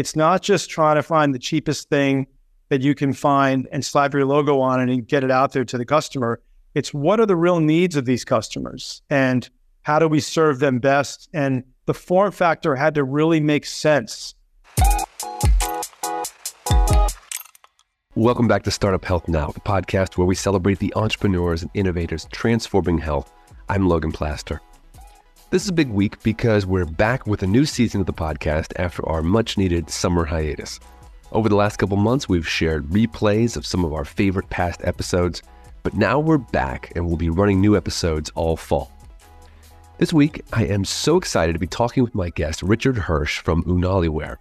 It's not just trying to find the cheapest thing that you can find and slap your logo on it and get it out there to the customer. It's what are the real needs of these customers and how do we serve them best? And the form factor had to really make sense. Welcome back to Startup Health Now, the podcast where we celebrate the entrepreneurs and innovators transforming health. I'm Logan Plaster. This is a big week because we're back with a new season of the podcast after our much needed summer hiatus. Over the last couple months, we've shared replays of some of our favorite past episodes, but now we're back and we'll be running new episodes all fall. This week, I am so excited to be talking with my guest, Richard Hirsch from UnaliWear.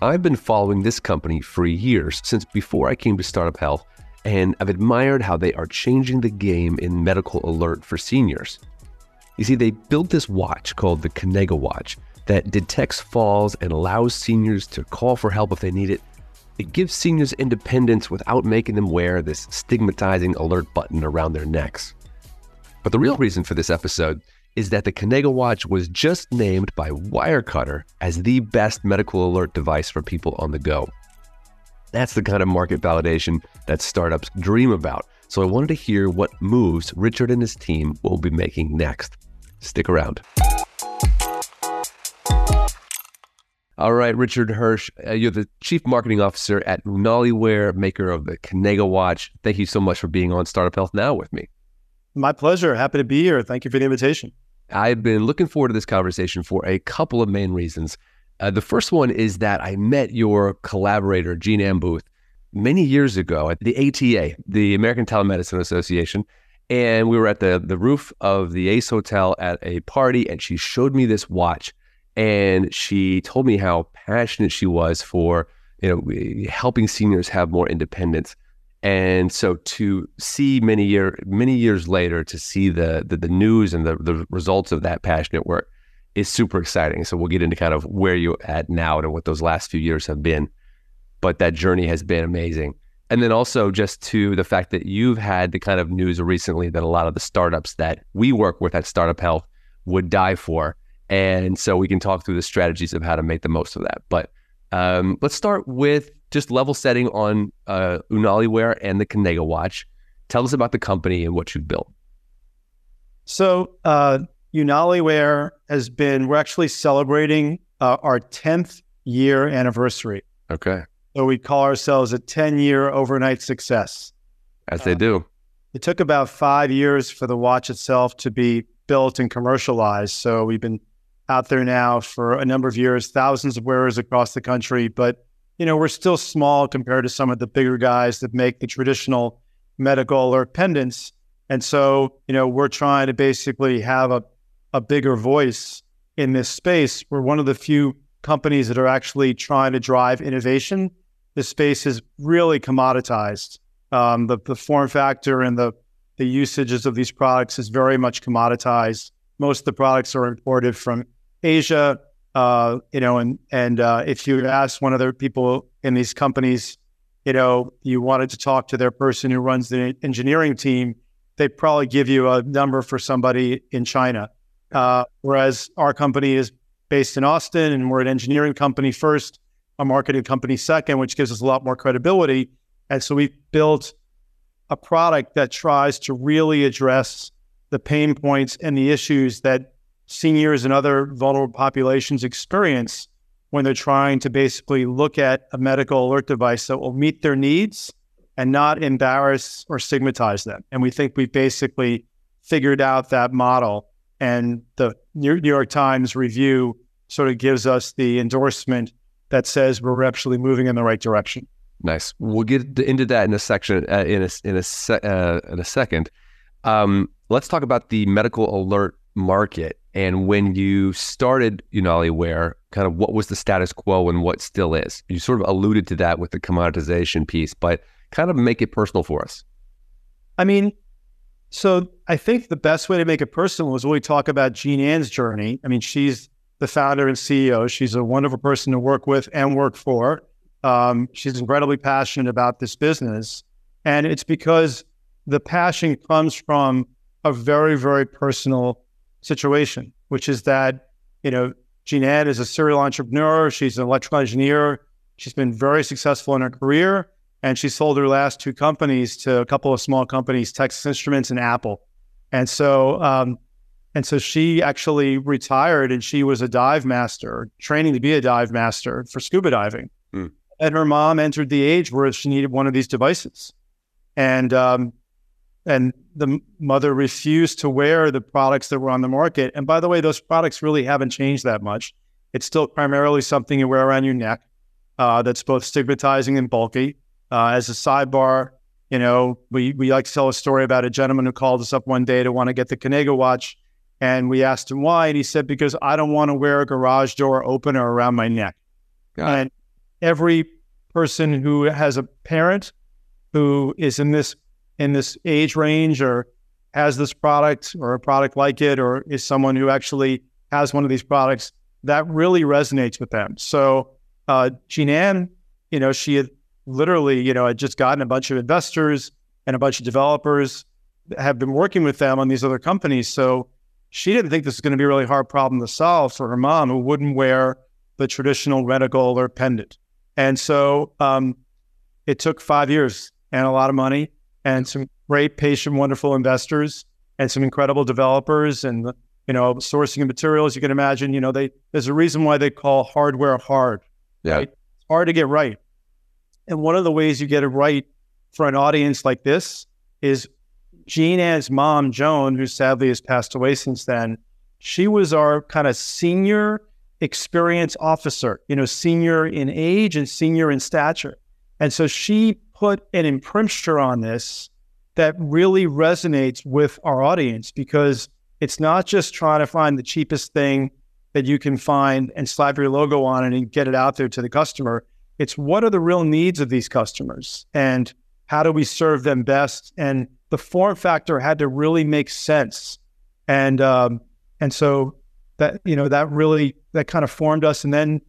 I've been following this company for years, since before I came to Startup Health, and I've admired how they are changing the game in medical alert for seniors. You see, they built this watch called the Kanega Watch that detects falls and allows seniors to call for help if they need it. It gives seniors independence without making them wear this stigmatizing alert button around their necks. But the real reason for this episode is that the Kanega Watch was just named by Wirecutter as the best medical alert device for people on the go. That's the kind of market validation that startups dream about. So I wanted to hear what moves Richard and his team will be making next. Stick around. All right, Richard Hirsch, uh, you're the Chief Marketing Officer at UnaliWear, maker of the Kanega Watch. Thank you so much for being on Startup Health Now with me. My pleasure. Happy to be here. Thank you for the invitation. I've been looking forward to this conversation for a couple of main reasons. Uh, the first one is that I met your collaborator, Jean Anne Booth, many years ago at the ATA, the American Telemedicine Association and we were at the the roof of the Ace Hotel at a party, and she showed me this watch, and she told me how passionate she was for you know helping seniors have more independence. And so to see many year many years later to see the the, the news and the, the results of that passionate work is super exciting. So we'll get into kind of where you're at now and what those last few years have been. But that journey has been amazing. And then also just to the fact that you've had the kind of news recently that a lot of the startups that we work with at Startup Health would die for. And so we can talk through the strategies of how to make the most of that. But um, let's start with just level setting on uh, UnaliWear and the Kanega watch. Tell us about the company and what you've built. So, uh, UnaliWear has been, we're actually celebrating uh, our 10th year anniversary. Okay. So we call ourselves a 10 year overnight success. As they uh, do. It took about five years for the watch itself to be built and commercialized. So we've been out there now for a number of years, thousands of wearers across the country. But, you know, we're still small compared to some of the bigger guys that make the traditional medical alert pendants. And so, you know, we're trying to basically have a, a bigger voice in this space. We're one of the few companies that are actually trying to drive innovation the space is really commoditized. Um, the, the form factor and the, the usages of these products is very much commoditized. Most of the products are imported from Asia, uh, you know, and and uh, if you ask one of the people in these companies, you know, you wanted to talk to their person who runs the engineering team, they'd probably give you a number for somebody in China. Uh, whereas our company is based in Austin, and we're an engineering company first a marketing company second, which gives us a lot more credibility. And so we built a product that tries to really address the pain points and the issues that seniors and other vulnerable populations experience when they're trying to basically look at a medical alert device that will meet their needs and not embarrass or stigmatize them. And we think we've basically figured out that model. And the New York Times review sort of gives us the endorsement that says we're actually moving in the right direction. Nice. We'll get into that in a section uh, in a in a se- uh, in a second. Um, let's talk about the medical alert market and when you started UnaliWear, kind of what was the status quo and what still is. You sort of alluded to that with the commoditization piece, but kind of make it personal for us. I mean, so I think the best way to make it personal is when we talk about Jean Anne's journey. I mean, she's the founder and CEO. She's a wonderful person to work with and work for. Um, she's incredibly passionate about this business. And it's because the passion comes from a very, very personal situation, which is that, you know, Jean is a serial entrepreneur. She's an electrical engineer. She's been very successful in her career, and she sold her last two companies to a couple of small companies, Texas Instruments and Apple. And so, um, and so she actually retired, and she was a dive master, training to be a dive master for scuba diving. Mm. And her mom entered the age where she needed one of these devices, and um, and the mother refused to wear the products that were on the market. And by the way, those products really haven't changed that much. It's still primarily something you wear around your neck uh, that's both stigmatizing and bulky. Uh, as a sidebar, you know, we, we like to tell a story about a gentleman who called us up one day to want to get the Kanega watch. And we asked him why. And he said, because I don't want to wear a garage door opener around my neck. and every person who has a parent who is in this in this age range or has this product or a product like it or is someone who actually has one of these products that really resonates with them. So uh, Jean you know, she had literally, you know, had just gotten a bunch of investors and a bunch of developers have been working with them on these other companies. So she didn't think this was going to be a really hard problem to solve for her mom who wouldn't wear the traditional reticle or pendant. And so um, it took five years and a lot of money and some great, patient, wonderful investors and some incredible developers and you know sourcing of materials. You can imagine, you know, they there's a reason why they call hardware hard. Yeah, right? it's hard to get right. And one of the ways you get it right for an audience like this is Jean Anne's mom, Joan, who sadly has passed away since then. She was our kind of senior experience officer, you know, senior in age and senior in stature. And so she put an imprimatur on this that really resonates with our audience because it's not just trying to find the cheapest thing that you can find and slap your logo on it and get it out there to the customer. It's what are the real needs of these customers and how do we serve them best? And the form factor had to really make sense. And um, and so that you know that really that kind of formed us. And then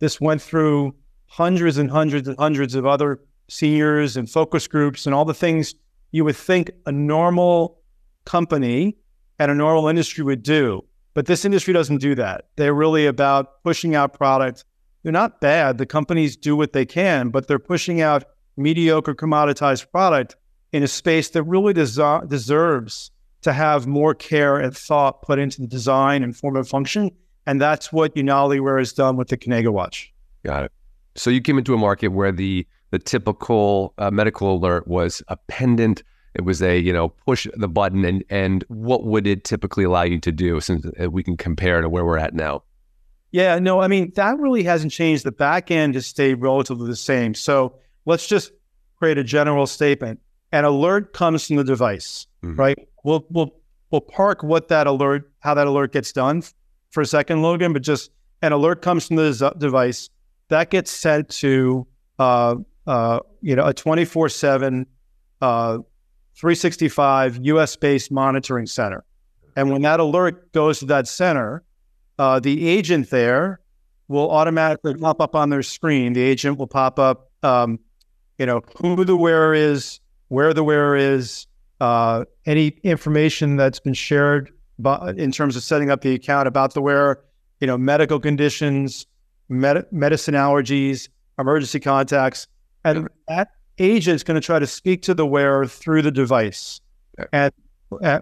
this went through hundreds and hundreds and hundreds of other seniors and focus groups and all the things you would think a normal company and a normal industry would do. But this industry doesn't do that. They're really about pushing out product. They're not bad. The companies do what they can, but they're pushing out mediocre commoditized product in a space that really des- deserves to have more care and thought put into the design and form of function. And that's what UnaliWear has done with the Kanega watch. Got it. So you came into a market where the the typical uh, medical alert was a pendant. It was a you know push the button and and what would it typically allow you to do since uh, we can compare to where we're at now. Yeah, no, I mean that really hasn't changed. The back end has stayed relatively the same. So let's just create a general statement. An alert comes from the device, mm-hmm. right? We'll we'll we'll park what that alert, how that alert gets done for a second, Logan. But just an alert comes from the device that gets sent to uh, uh, you know, a 24 7, uh, 365 US based monitoring center. And when that alert goes to that center, uh, the agent there will automatically pop up on their screen. The agent will pop up, um, you know, who the wearer is, where the wearer is, uh, any information that's been shared by, in terms of setting up the account about the wearer, you know, medical conditions, med- medicine allergies, emergency contacts. And that agent is going to try to speak to the wearer through the device. And,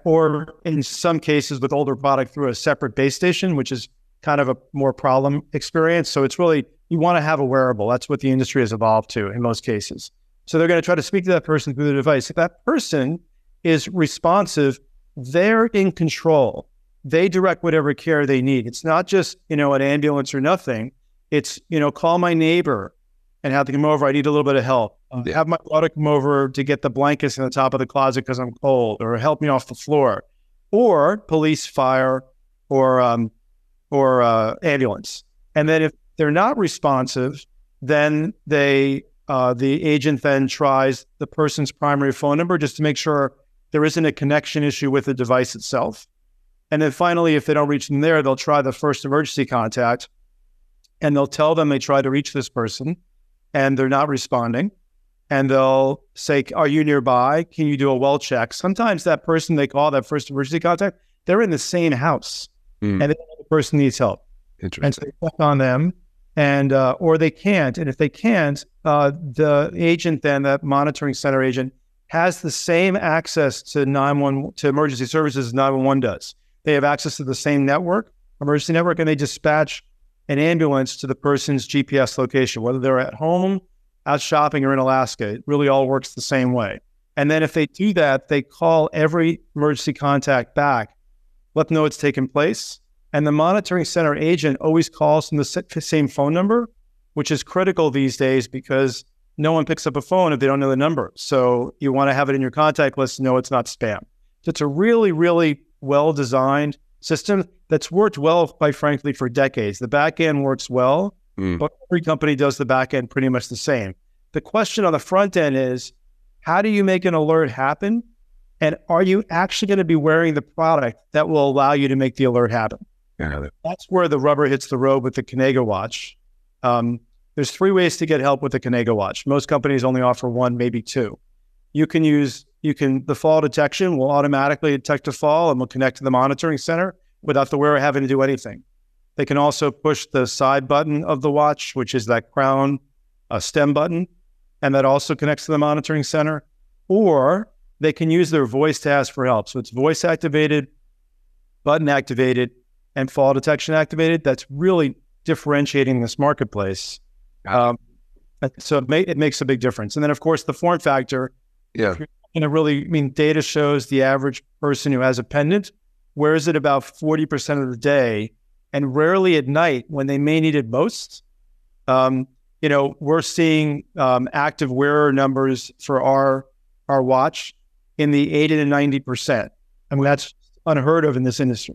or in some cases with older product through a separate base station, which is kind of a more problem experience. So it's really, you want to have a wearable. That's what the industry has evolved to in most cases. So they're going to try to speak to that person through the device. If that person is responsive, they're in control. They direct whatever care they need. It's not just, you know, an ambulance or nothing. It's, you know, call my neighbor, and have them come over. I need a little bit of help. Uh, yeah. Have my daughter come over to get the blankets in the top of the closet because I'm cold, or help me off the floor, or police, fire, or um, or uh, ambulance. And then if they're not responsive, then they uh, the agent then tries the person's primary phone number just to make sure there isn't a connection issue with the device itself. And then finally, if they don't reach them there, they'll try the first emergency contact and they'll tell them they tried to reach this person and they're not responding. And they'll say, Are you nearby? Can you do a well check? Sometimes that person they call that first emergency contact, they're in the same house mm. and the person needs help. Interesting. And so they check on them, and uh, or they can't. And if they can't, uh, the agent then, that monitoring center agent, has the same access to 911 to emergency services as 911 does. They have access to the same network, emergency network, and they dispatch an ambulance to the person's GPS location, whether they're at home, out shopping, or in Alaska. It really all works the same way. And then if they do that, they call every emergency contact back, let them know it's taken place. And the monitoring center agent always calls from the same phone number, which is critical these days because no one picks up a phone if they don't know the number. So you want to have it in your contact list, No, it's not spam. So it's a really, really well designed system that's worked well, quite frankly, for decades. The back end works well, mm. but every company does the back end pretty much the same. The question on the front end is how do you make an alert happen? And are you actually going to be wearing the product that will allow you to make the alert happen? Yeah. That's where the rubber hits the road with the Kanega watch. Um, there's three ways to get help with the Kanega watch. Most companies only offer one, maybe two. You can use you can the fall detection will automatically detect a fall and will connect to the monitoring center without the wearer having to do anything. They can also push the side button of the watch, which is that crown uh, stem button, and that also connects to the monitoring center. Or they can use their voice to ask for help. So it's voice activated, button activated, and fall detection activated. That's really differentiating this marketplace. Um, so it, may, it, makes a big difference. And then, of course, the form factor. Yeah. And it really, I mean, data shows the average person who has a pendant wears it about 40% of the day and rarely at night when they may need it most. Um, you know, we're seeing um, active wearer numbers for our our watch in the 80 to 90%. I mean, that's unheard of in this industry.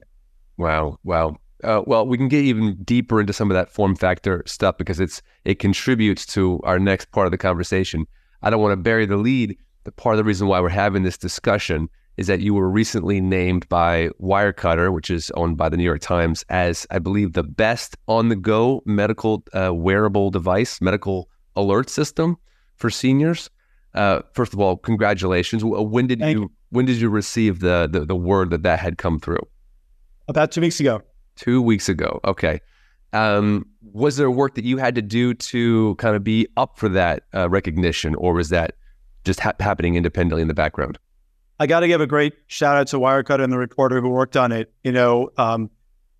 Wow. Wow. Uh, well, we can get even deeper into some of that form factor stuff because it's it contributes to our next part of the conversation. I don't want to bury the lead. The part of the reason why we're having this discussion is that you were recently named by Wirecutter, which is owned by the New York Times, as I believe the best on-the-go medical uh, wearable device, medical alert system for seniors. Uh, first of all, congratulations. When did you, you, when did you receive the, the the word that that had come through? About two weeks ago. Two weeks ago. Okay. Um, was there work that you had to do to kind of be up for that uh, recognition, or was that just ha- happening independently in the background? I got to give a great shout out to Wirecutter and the reporter who worked on it. You know, um,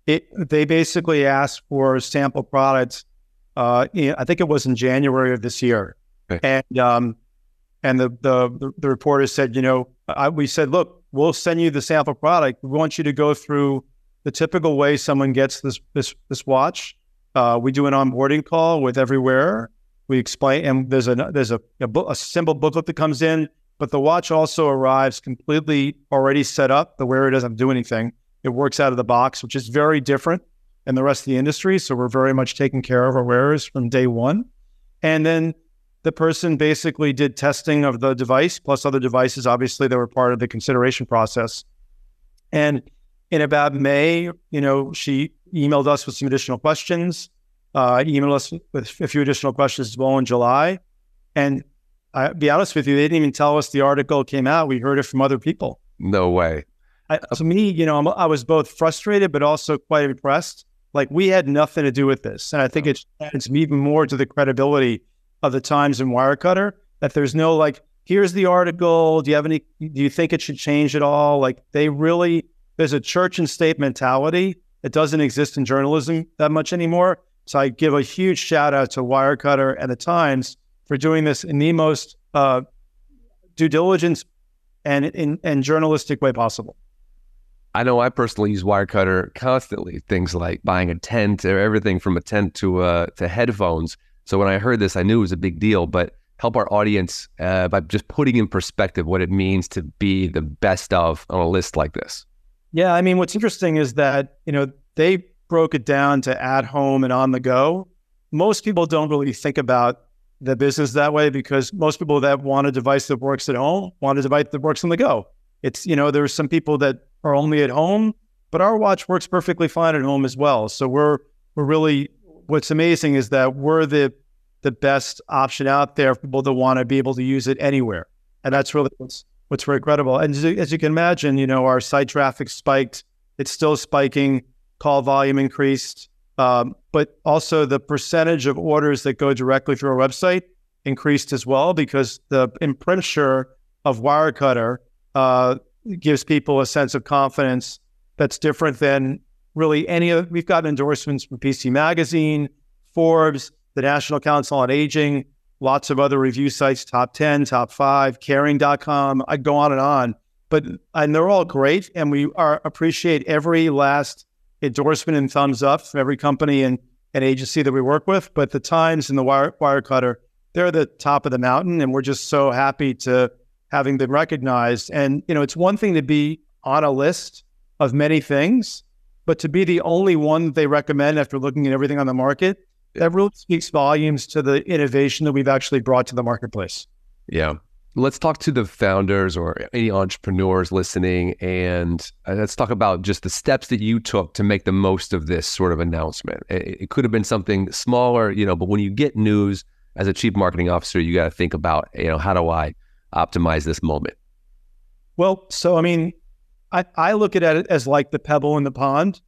it they basically asked for sample products. Uh, I think it was in January of this year, okay. and um, and the, the the reporter said, you know, I, we said, look, we'll send you the sample product. We want you to go through the typical way someone gets this this this watch. Uh, we do an onboarding call with every wearer. We explain, and there's a there's a, a, book, a simple booklet that comes in, but the watch also arrives completely already set up. The wearer doesn't do anything. It works out of the box, which is very different than the rest of the industry. So we're very much taking care of our wearers from day one. And then the person basically did testing of the device plus other devices, obviously, they were part of the consideration process. And in about May, you know, she emailed us with some additional questions, uh, emailed us with a few additional questions as well in July. And I'll be honest with you, they didn't even tell us the article came out. We heard it from other people. No way. I, to me, you know, I'm, i was both frustrated, but also quite impressed. Like we had nothing to do with this. And I think oh. it adds even more to the credibility of the Times and Wirecutter that there's no like, here's the article. Do you have any, do you think it should change at all? Like they really there's a church and state mentality that doesn't exist in journalism that much anymore. So I give a huge shout out to Wirecutter and the Times for doing this in the most uh, due diligence and in and journalistic way possible. I know I personally use Wirecutter constantly. Things like buying a tent or everything from a tent to uh, to headphones. So when I heard this, I knew it was a big deal. But help our audience uh, by just putting in perspective what it means to be the best of on a list like this. Yeah, I mean, what's interesting is that you know they broke it down to at home and on the go. Most people don't really think about the business that way because most people that want a device that works at home want a device that works on the go. It's you know there's some people that are only at home, but our watch works perfectly fine at home as well. So we're we're really what's amazing is that we're the the best option out there for people that want to be able to use it anywhere, and that's really what's what's credible. And as, as you can imagine, you know, our site traffic spiked. It's still spiking. Call volume increased. Um, but also the percentage of orders that go directly through our website increased as well because the imprimatur of Wirecutter uh, gives people a sense of confidence that's different than really any of. We've got endorsements from PC Magazine, Forbes, the National Council on Aging, lots of other review sites, top 10, top five, caring.com. I go on and on, but and they're all great. And we are appreciate every last endorsement and thumbs up from every company and, and agency that we work with. But the Times and the Wire, Wirecutter, they're the top of the mountain. And we're just so happy to having been recognized. And, you know, it's one thing to be on a list of many things, but to be the only one they recommend after looking at everything on the market, that really speaks volumes to the innovation that we've actually brought to the marketplace. Yeah. Let's talk to the founders or any entrepreneurs listening, and uh, let's talk about just the steps that you took to make the most of this sort of announcement. It, it could have been something smaller, you know, but when you get news as a chief marketing officer, you got to think about, you know, how do I optimize this moment? Well, so I mean, I, I look at it as like the pebble in the pond.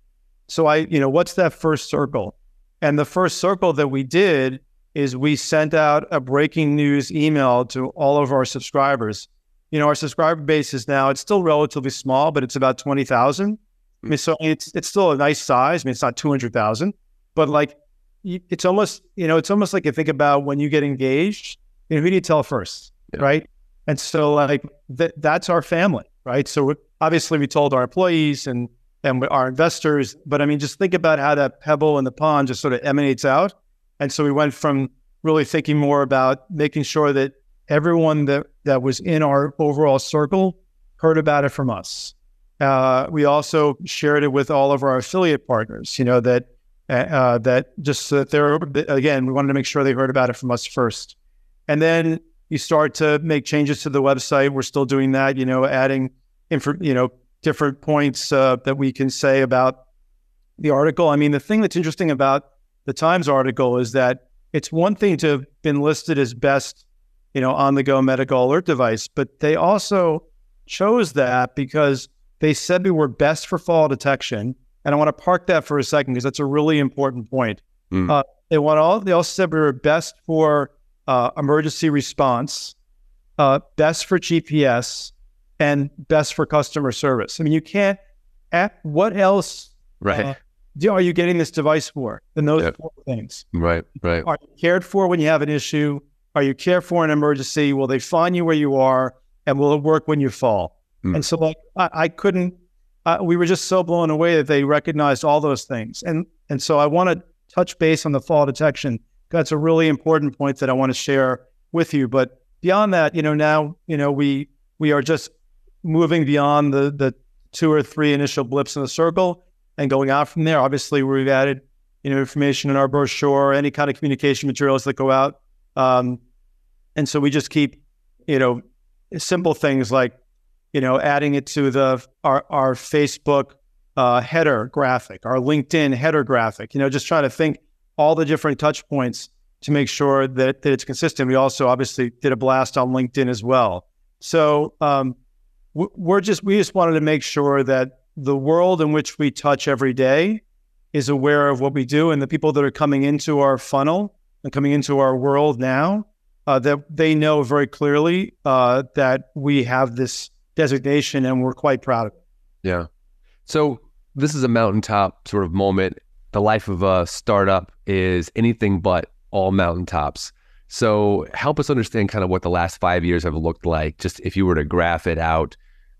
So I, you know, what's that first circle? And the first circle that we did is we sent out a breaking news email to all of our subscribers. You know, our subscriber base is now, it's still relatively small, but it's about 20,000. I mean, so it's, it's still a nice size. I mean, it's not 200,000, but like, it's almost, you know, it's almost like you think about when you get engaged, you know, who do you tell first? Yeah. Right. And so like that, that's our family. Right. So obviously we told our employees and and our investors. But I mean, just think about how that pebble in the pond just sort of emanates out. And so we went from really thinking more about making sure that everyone that, that was in our overall circle heard about it from us. Uh, we also shared it with all of our affiliate partners, you know, that uh, uh that just so that they're again, we wanted to make sure they heard about it from us first. And then you start to make changes to the website. We're still doing that, you know, adding info, you know, different points uh, that we can say about the article. I mean, the thing that's interesting about the Times article is that it's one thing to have been listed as best, you know, on the go medical alert device, but they also chose that because they said we were best for fall detection. And I want to park that for a second because that's a really important point. Mm. Uh, they want all they also said we were best for uh, emergency response, uh, best for GPS, and best for customer service. I mean, you can't. What else? Right. Uh, do, are you getting this device for? Than those yep. four things. Right. Right. Are you cared for when you have an issue? Are you cared for in an emergency? Will they find you where you are? And will it work when you fall? Mm. And so, like, I, I couldn't. Uh, we were just so blown away that they recognized all those things. And and so, I want to touch base on the fall detection. That's a really important point that I want to share with you. But beyond that, you know, now you know we we are just moving beyond the the two or three initial blips in the circle and going out from there. Obviously, we've added you know information in our brochure, any kind of communication materials that go out, um, and so we just keep you know simple things like you know adding it to the our our Facebook uh, header graphic, our LinkedIn header graphic. You know, just trying to think all the different touch points to make sure that that it's consistent. We also obviously did a blast on LinkedIn as well. So um, we're just we just wanted to make sure that the world in which we touch every day is aware of what we do and the people that are coming into our funnel and coming into our world now uh, that they know very clearly uh, that we have this designation and we're quite proud of it. Yeah. So this is a mountaintop sort of moment. The life of a startup is anything but all mountaintops. So help us understand kind of what the last five years have looked like. Just if you were to graph it out,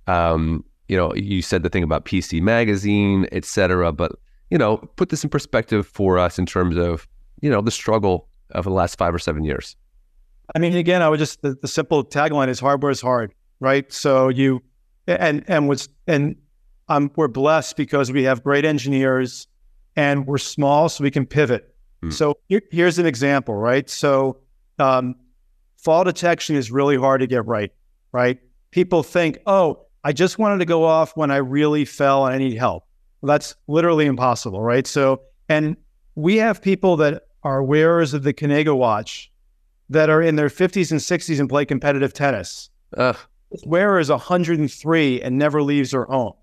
um, you know, you said the thing about PC Magazine, et cetera, but you know, put this in perspective for us in terms of you know the struggle of the last five or seven years. I mean, again, I would just the, the simple tagline is hardware is hard, right? So you and and was and um, we're blessed because we have great engineers and we're small, so we can pivot. Hmm. So here, here's an example, right? So um, fall detection is really hard to get right, right? People think, oh, I just wanted to go off when I really fell and I need help. Well, that's literally impossible, right? So, and we have people that are wearers of the Kanega watch that are in their 50s and 60s and play competitive tennis. Ugh. This wearer is 103 and never leaves her home.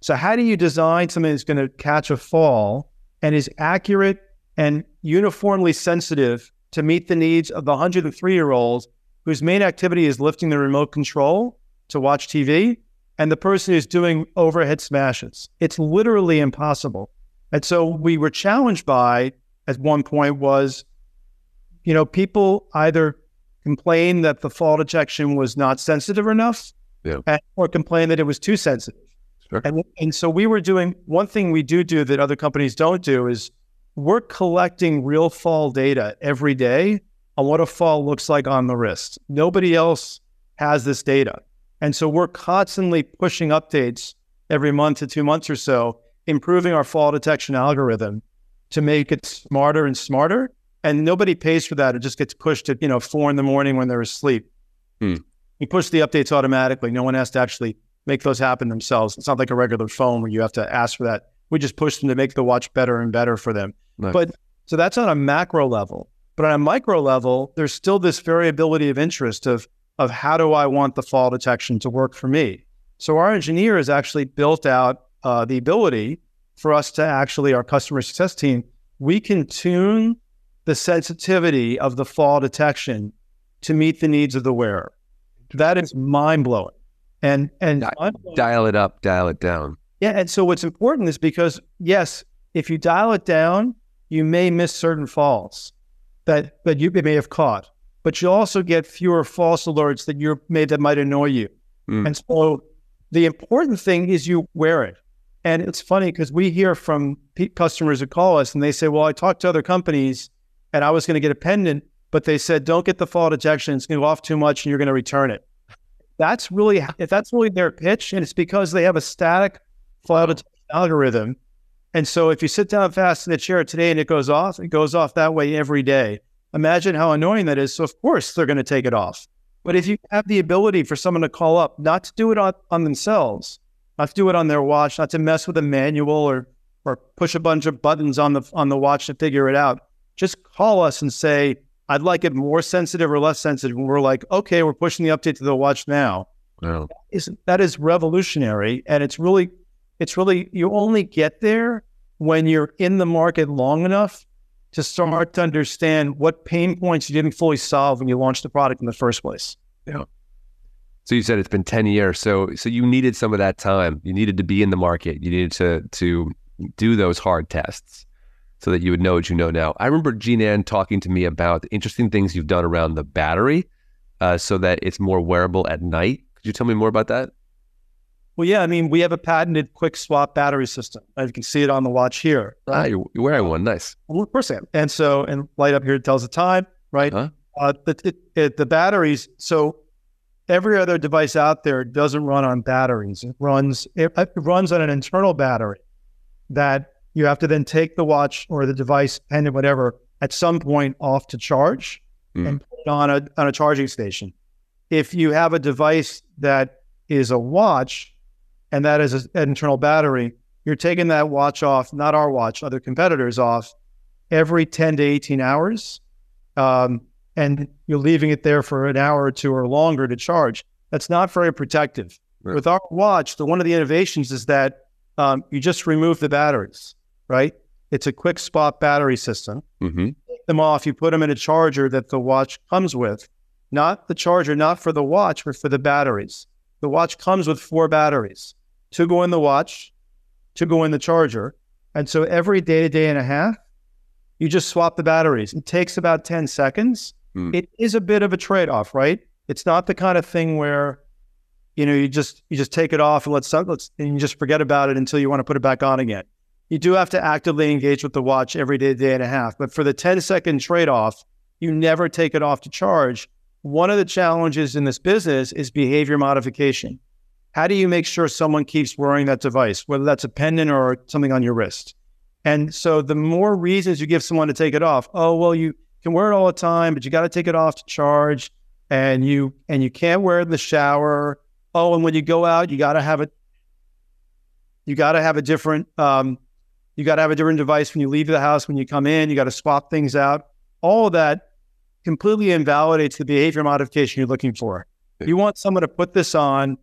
So, how do you design something that's going to catch a fall and is accurate and uniformly sensitive to meet the needs of the 103 year old whose main activity is lifting the remote control to watch TV and the person who's doing overhead smashes. It's literally impossible. And so we were challenged by at one point was, you know, people either complain that the fall detection was not sensitive enough yeah. or complain that it was too sensitive. Sure. And, and so we were doing one thing we do do that other companies don't do is we're collecting real fall data every day on what a fall looks like on the wrist. Nobody else has this data. And so we're constantly pushing updates every month to two months or so, improving our fall detection algorithm to make it smarter and smarter. And nobody pays for that. It just gets pushed at, you know, four in the morning when they're asleep. Hmm. We push the updates automatically. No one has to actually make those happen themselves. It's not like a regular phone where you have to ask for that. We just push them to make the watch better and better for them. Nice. But so that's on a macro level. But on a micro level, there's still this variability of interest of of how do I want the fall detection to work for me. So our engineer has actually built out uh, the ability for us to actually our customer success team. We can tune the sensitivity of the fall detection to meet the needs of the wearer. That is mind blowing. And and Di- dial it up, dial it down. yeah, and so what's important is because yes, if you dial it down, you may miss certain falls that that you may have caught, but you also get fewer false alerts that you made that might annoy you. Mm. And so the important thing is you wear it. And it's funny because we hear from customers who call us and they say, "Well, I talked to other companies and I was going to get a pendant, but they said don't get the fall detection; it's going to go off too much, and you're going to return it." That's really if that's really their pitch, and it's because they have a static fall detection algorithm. And so if you sit down fast in the chair today and it goes off, it goes off that way every day. Imagine how annoying that is. So of course they're going to take it off. But if you have the ability for someone to call up, not to do it on, on themselves, not to do it on their watch, not to mess with a manual or or push a bunch of buttons on the on the watch to figure it out, just call us and say, I'd like it more sensitive or less sensitive. And we're like, okay, we're pushing the update to the watch now Wow. is that is revolutionary and it's really it's really you only get there when you're in the market long enough to start to understand what pain points you didn't fully solve when you launched the product in the first place. Yeah. So you said it's been 10 years. So so you needed some of that time. You needed to be in the market. You needed to to do those hard tests so that you would know what you know now. I remember Jean Anne talking to me about the interesting things you've done around the battery uh, so that it's more wearable at night. Could you tell me more about that? Well, yeah, I mean, we have a patented quick swap battery system. You can see it on the watch here. Ah, you're, wearing one. Nice. Well, of course I am. And so, and light up here tells the time, right? Huh? Uh, the, it, it, the batteries, so every other device out there doesn't run on batteries. It runs, it, it runs on an internal battery that you have to then take the watch or the device, pendant, whatever, at some point off to charge Mm. and put it on a, on a charging station. If you have a device that is a watch and that is an internal battery, you're taking that watch off, not our watch, other competitors off every 10 to 18 hours. Um, and you're leaving it there for an hour or two or longer to charge. That's not very protective. Right. With our watch, the one of the innovations is that um, you just remove the batteries, right? It's a quick swap battery system. Mm-hmm. Take them off, you put them in a charger that the watch comes with, not the charger, not for the watch, but for the batteries. The watch comes with four batteries. Two go in the watch, two go in the charger. And so every day to day and a half, you just swap the batteries. It takes about 10 seconds. Hmm. It is a bit of a trade-off, right? It's not the kind of thing where you know you just you just take it off and let's let's and you just forget about it until you want to put it back on again. You do have to actively engage with the watch every day, day and a half. But for the 10 second trade-off, you never take it off to charge. One of the challenges in this business is behavior modification. How do you make sure someone keeps wearing that device, whether that's a pendant or something on your wrist? And so the more reasons you give someone to take it off, oh well, you can wear it all the time, but you got to take it off to charge, and you and you can't wear it in the shower. Oh, and when you go out, you got to have it. You got to have a different. Um, you got to have a different device when you leave the house. When you come in, you got to swap things out. All of that completely invalidates the behavior modification you're looking for. You want someone to put this on,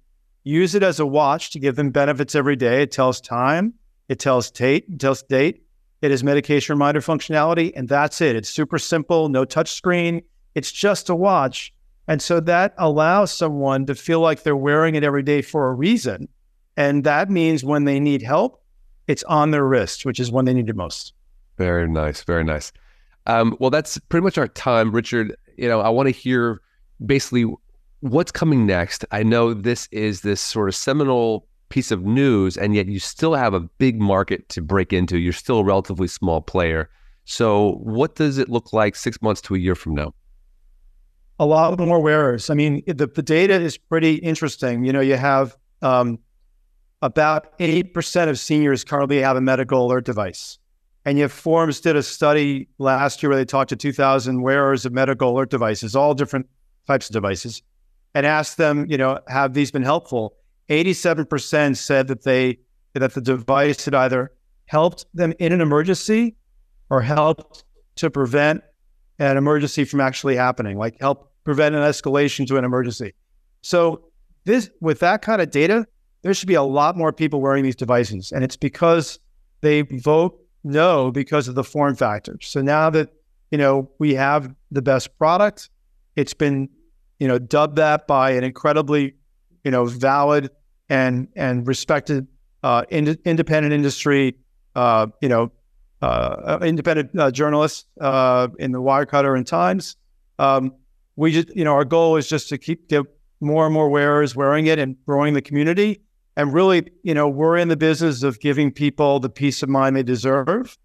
use it as a watch to give them benefits every day. It tells time, it tells date, it tells date, It has medication reminder functionality, and that's it. It's super simple, no touch screen. It's just a watch. And so that allows someone to feel like they're wearing it every day for a reason. And that means when they need help, it's on their wrist, which is when they need it most. Very nice. Very nice. Um, well, that's pretty much our time, Richard. You know, I want to hear basically what's coming next. I know this is this sort of seminal piece of news, and yet you still have a big market to break into. You're still a relatively small player. So, what does it look like six months to a year from now? A lot more wearers. I mean, the, the data is pretty interesting. You know, you have um, about 8% of seniors currently have a medical alert device. And yet, Forbes did a study last year where they talked to 2,000 wearers of medical alert devices, all different types of devices, and asked them, you know, have these been helpful? 87% said that they that the device had either helped them in an emergency or helped to prevent an emergency from actually happening, like help prevent an escalation to an emergency. So this with that kind of data, there should be a lot more people wearing these devices. And it's because they vote no because of the form factor. So now that, you know, we have the best product, it's been, you know, dubbed that by an incredibly you know, valid and and respected uh, in, independent industry, uh, you know, uh, independent uh, journalists uh, in the Wirecutter and Times. Um, we just, you know, our goal is just to keep more and more wearers wearing it and growing the community. And really, you know, we're in the business of giving people the peace of mind they deserve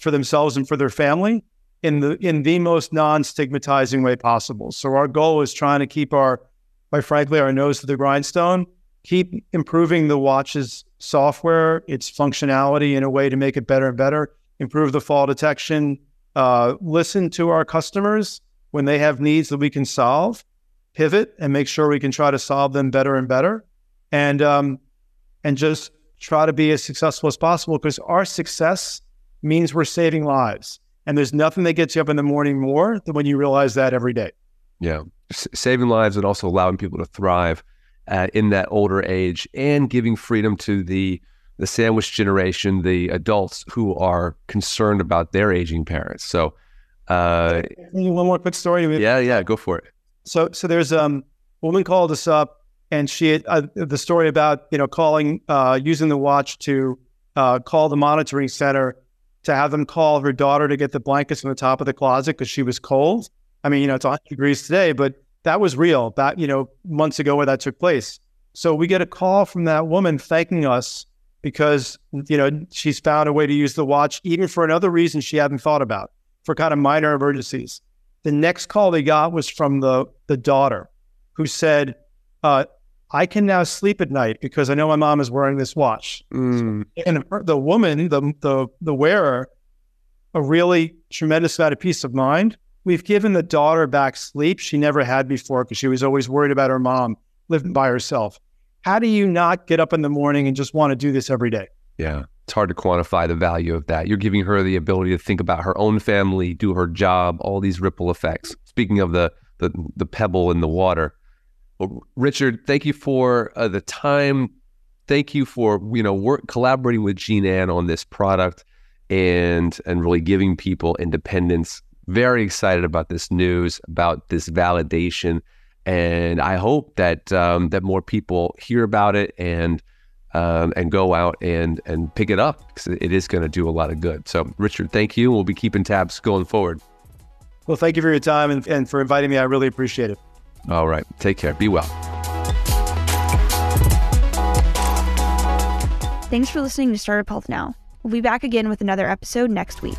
for themselves and for their family in the in the most non-stigmatizing way possible. So our goal is trying to keep our quite frankly, our nose to the grindstone. Keep improving the watch's software, its functionality in a way to make it better and better. Improve the fall detection. Uh, listen to our customers when they have needs that we can solve. Pivot and make sure we can try to solve them better and better, and um, and just try to be as successful as possible because our success means we're saving lives. And there's nothing that gets you up in the morning more than when you realize that every day. Yeah saving lives and also allowing people to thrive uh, in that older age and giving freedom to the the sandwich generation, the adults who are concerned about their aging parents. So, uh, one more quick story. Yeah, yeah, go for it. So, so there's um, a woman called us up, and she had, uh, the story about you know calling uh, using the watch to uh, call the monitoring center to have them call her daughter to get the blankets from the top of the closet because she was cold. I mean, you know, it's 100 degrees today, but that was real back, you know, months ago where that took place. So we get a call from that woman thanking us because, you know, she's found a way to use the watch, even for another reason she hadn't thought about, for kind of minor emergencies. The next call they got was from the, the daughter who said, uh, I can now sleep at night because I know my mom is wearing this watch. Mm. And her, the woman, the, the, the wearer, a really tremendous amount of peace of mind We've given the daughter back sleep she never had before because she was always worried about her mom living by herself. How do you not get up in the morning and just want to do this every day? Yeah, it's hard to quantify the value of that. You're giving her the ability to think about her own family, do her job, all these ripple effects. Speaking of the the, the pebble in the water, Richard, thank you for uh, the time. Thank you for you know work collaborating with Jean Anne on this product and and really giving people independence very excited about this news, about this validation, and I hope that um, that more people hear about it and um, and go out and and pick it up because it is going to do a lot of good. So, Richard, thank you. We'll be keeping tabs going forward. Well, thank you for your time and, and for inviting me. I really appreciate it. All right, take care. Be well. Thanks for listening to Startup Health Now. We'll be back again with another episode next week.